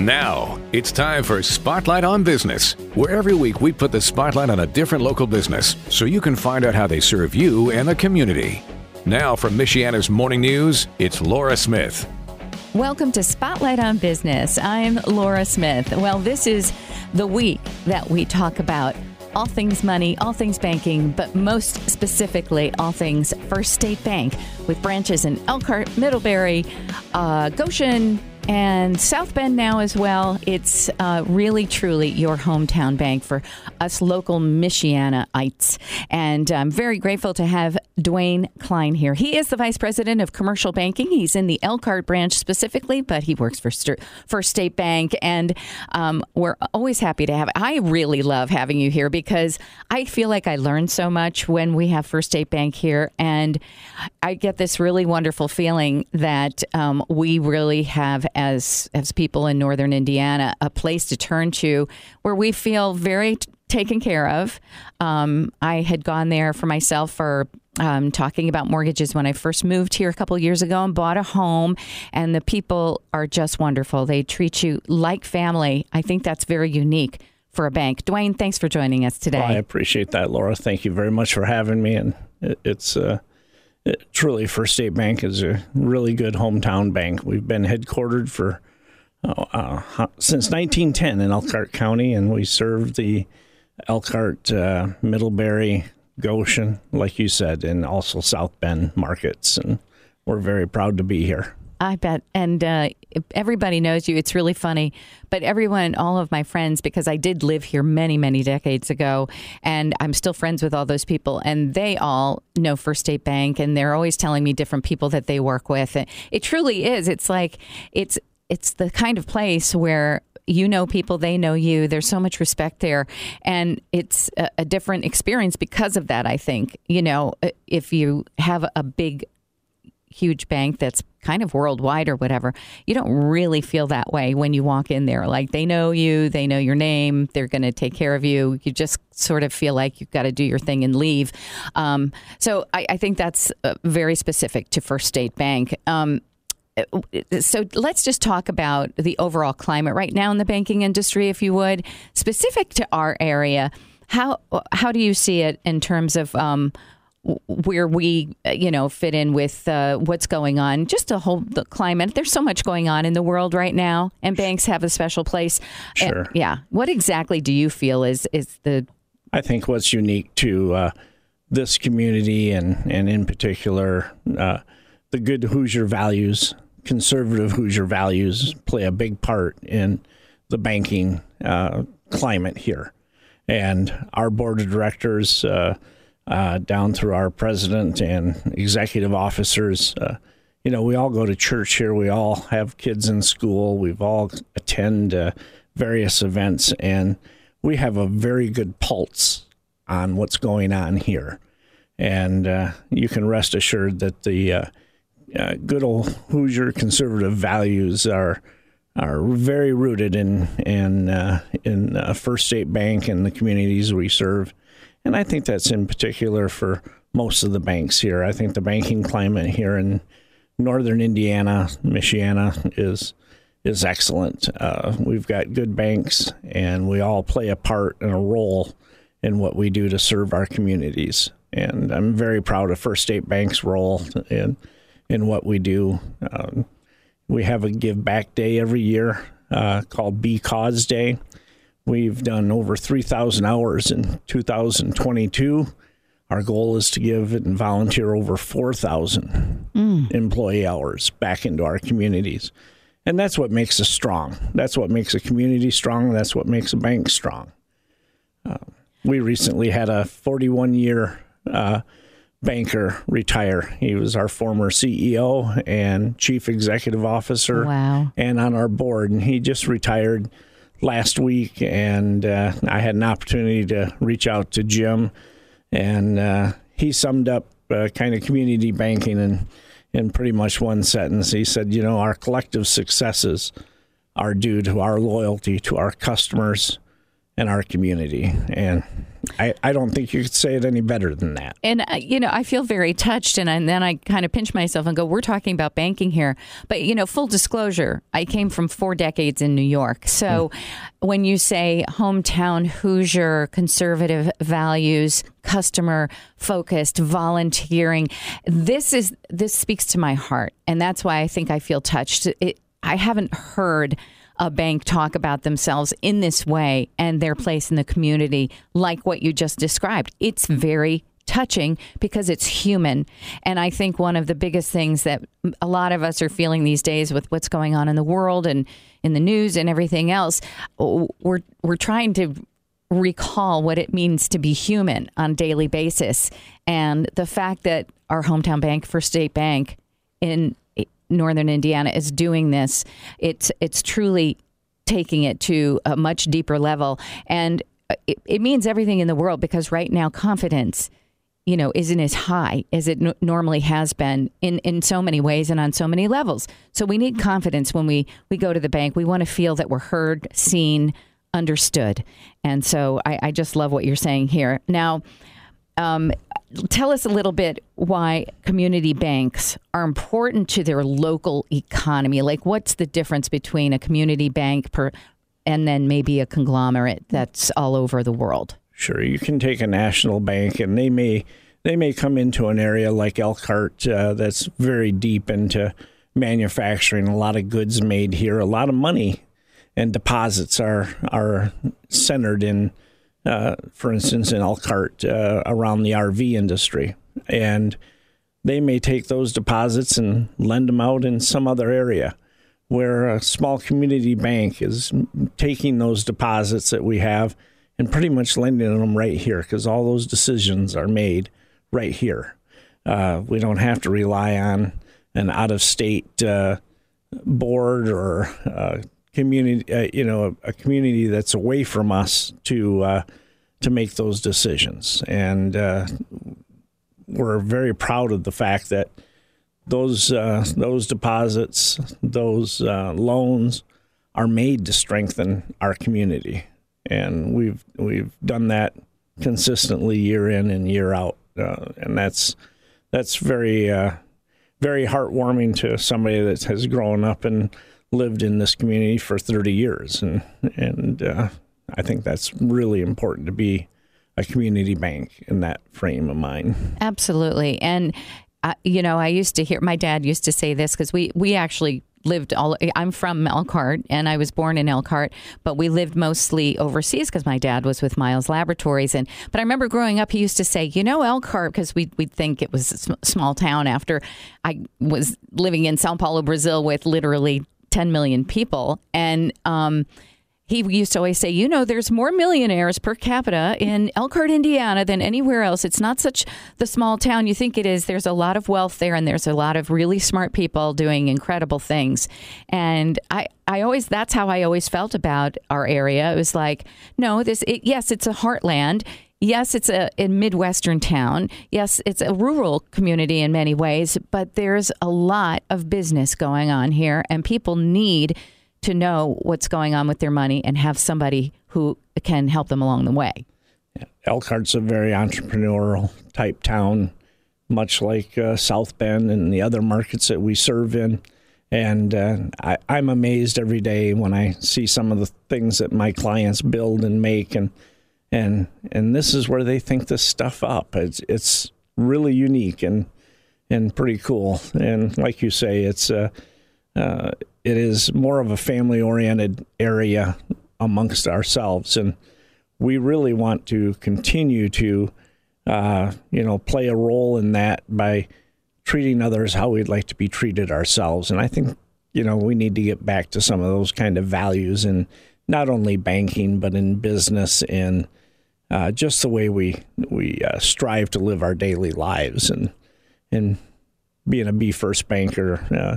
Now, it's time for Spotlight on Business, where every week we put the spotlight on a different local business so you can find out how they serve you and the community. Now, from Michiana's Morning News, it's Laura Smith. Welcome to Spotlight on Business. I'm Laura Smith. Well, this is the week that we talk about all things money, all things banking, but most specifically, all things First State Bank with branches in Elkhart, Middlebury, uh, Goshen, and South Bend now as well. It's uh, really, truly your hometown bank for us local Michianaites. And I'm very grateful to have Duane Klein here. He is the Vice President of Commercial Banking. He's in the Elkhart branch specifically, but he works for First State Bank. And um, we're always happy to have it. I really love having you here because I feel like I learn so much when we have First State Bank here. And I get this really wonderful feeling that um, we really have as as people in northern Indiana a place to turn to where we feel very t- taken care of. Um, I had gone there for myself for um, talking about mortgages when I first moved here a couple years ago and bought a home, and the people are just wonderful. They treat you like family. I think that's very unique for a bank. Duane, thanks for joining us today. Well, I appreciate that, Laura. Thank you very much for having me, and it's. Uh, truly, First State Bank is a really good hometown bank. We've been headquartered for uh, uh, since 1910 in Elkhart County, and we serve the Elkhart, uh, Middlebury, Goshen, like you said, and also South Bend markets. And we're very proud to be here. I bet. And uh, everybody knows you. It's really funny. But everyone, all of my friends, because I did live here many, many decades ago, and I'm still friends with all those people, and they all know First State Bank, and they're always telling me different people that they work with. It truly is. It's like, it's, it's the kind of place where you know people, they know you. There's so much respect there. And it's a, a, different experience because of that, I think. You know, if you have a big huge bank that's kind of worldwide or whatever, you don't really feel that way when you walk in there. Like they know you, they know your name, they're going to take care of you. You just sort of feel like you've got to do your thing and leave. Um, so I, I, think that's uh, very specific to First State Bank. Um, so let's just talk about the overall climate right now in the banking industry, if you would, specific to our area. How how do you see it in terms of um, where we, uh, you know, fit in with uh, what's going on, just to hold the climate. There's so much going on in the world right now, and banks have a special place. Sure. And, yeah. What exactly do you feel is is the? I think what's unique to uh, this community, and and in particular, uh, the good Hoosier values, conservative Hoosier values, play a big part in the banking uh, climate here, and our board of directors uh, down through our president and executive officers. Uh, you know, we all go to church here. We all have kids in school. We've all attend uh, various events, and we have a very good pulse on what's going on here. And uh, you can rest assured that the uh, uh, good old Hoosier conservative values are are very rooted in in in First State Bank and the communities we serve and I think that's in particular for most of the banks here. I think the banking climate here in northern Indiana, Michiana, is is excellent. Uh, we've got good banks, and we all play a part and a role in what we do to serve our communities. And I'm very proud of First State Bank's role in in what we do. Um, we have a Give Back Day every year uh, called Be Cause Day, We've done over 3,000 hours in 2022. Our goal is to give and volunteer over 4,000 mm. employee hours back into our communities. And that's what makes us strong. That's what makes a community strong. That's what makes a bank strong. Uh, we recently had a 41 year uh, banker retire. He was our former CEO and chief executive officer. Wow. And on our board. And he just retired last week, and uh, I had an opportunity to reach out to Jim, and uh, he summed up uh, kind of community banking in in pretty much one sentence. He said, "You know, our collective successes are due to our loyalty to our customers." In our community. And I, I don't think you could say it any better than that. And, uh, you know, I feel very touched. And, and then I kind of pinch myself and go, we're talking about banking here. But, you know, full disclosure, I came from four decades in New York. So mm. when you say hometown Hoosier, conservative values, customer focused, volunteering, this is, this speaks to my heart. And that's why I think I feel touched. It, I haven't heard a bank talk about themselves in this way and their place in the community, like what you just described. It's very touching because it's human. And I think one of the biggest things that a lot of us are feeling these days with what's going on in the world and in the news and everything else, we're we're trying to recall what it means to be human on a daily basis. And the fact that our hometown bank, First State Bank, in Northern Indiana is doing this, it's it's truly taking it to a much deeper level, and it, it means everything in the world because right now confidence you know, isn't as high as it n- normally has been in, in so many ways and on so many levels. So we need confidence when we, we go to the bank. We want to feel that we're heard, seen, understood. And so I, I just love what you're saying here. Now, um, tell us a little bit why community banks are important to their local economy. Like, what's the difference between a community bank per, and then maybe a conglomerate that's all over the world? Sure, you can take a national bank, and they may they may come into an area like Elkhart uh, that's very deep into manufacturing. A lot of goods made here, a lot of money and deposits are are centered in uh, for instance, in Elkhart uh, around the RV industry. And they may take those deposits and lend them out in some other area where a small community bank is taking those deposits that we have and pretty much lending them right here because all those decisions are made right here. Uh, we don't have to rely on an out of state uh, board or uh, community, uh, you know, a, a, community that's away from us to uh, to make those decisions. And uh, we're very proud of the fact that those uh, those deposits, those uh, loans, are made to strengthen our community, and we've we've done that consistently year in and year out, uh, and that's that's very very heartwarming to somebody that has grown up and lived in this community for 30 years and and uh, I think that's really important to be a community bank in that frame of mind. Absolutely. And uh, you know, I used to hear my dad used to say this because we we actually lived all I'm from Elkhart and I was born in Elkhart but we lived mostly overseas because my dad was with Miles Laboratories and but I remember growing up he used to say you know Elkhart because we we'd think it was a small town after I was living in Sao Paulo Brazil with literally 10 million people and um he used to always say, you know, there's more millionaires per capita in Elkhart, Indiana than anywhere else. It's not such the small town you think it is. There's a lot of wealth there and there's a lot of really smart people doing incredible things. And I, I always, that's how I always felt about our area. It was like, no, this, it, yes, it's a heartland. Yes, it's a, a Midwestern town. Yes, it's a rural community in many ways, but there's a lot of business going on here and people need to know what's going on with their money and have somebody who can help them along the way. Elkhart's a very entrepreneurial type town, much like uh, South Bend and the other markets that we serve in. And uh, I, I'm amazed every day when I see some of the things that my clients build and make, and and and this is where they think this stuff up. It's it's really unique and and pretty cool. And like you say, it's uh, uh, it is more of a family oriented area amongst ourselves. And we really want to continue to, uh, you know, play a role in that by treating others how we'd like to be treated ourselves. And I think, you know, we need to get back to some of those kind of values in not only banking, but in business and uh, just the way we, we uh, strive to live our daily lives. And, and being a B First banker, uh,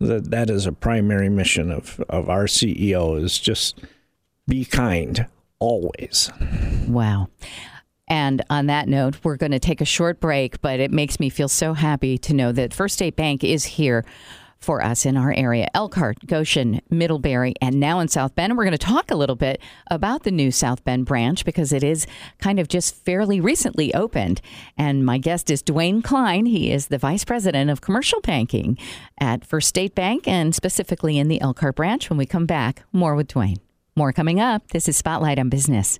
that that is a primary mission of, of our CEO is just be kind always. Wow. And on that note, we're going to take a short break, but it makes me feel so happy to know that First State Bank is here for us in our area Elkhart, Goshen, Middlebury, and now in South Bend. We're going to talk a little bit about the new South Bend branch because it is kind of just fairly recently opened. And my guest is Duane Klein. He is the Vice President of Commercial Banking at First State Bank and specifically in the Elkhart branch. When we come back, more with Duane. More coming up. This is Spotlight on Business.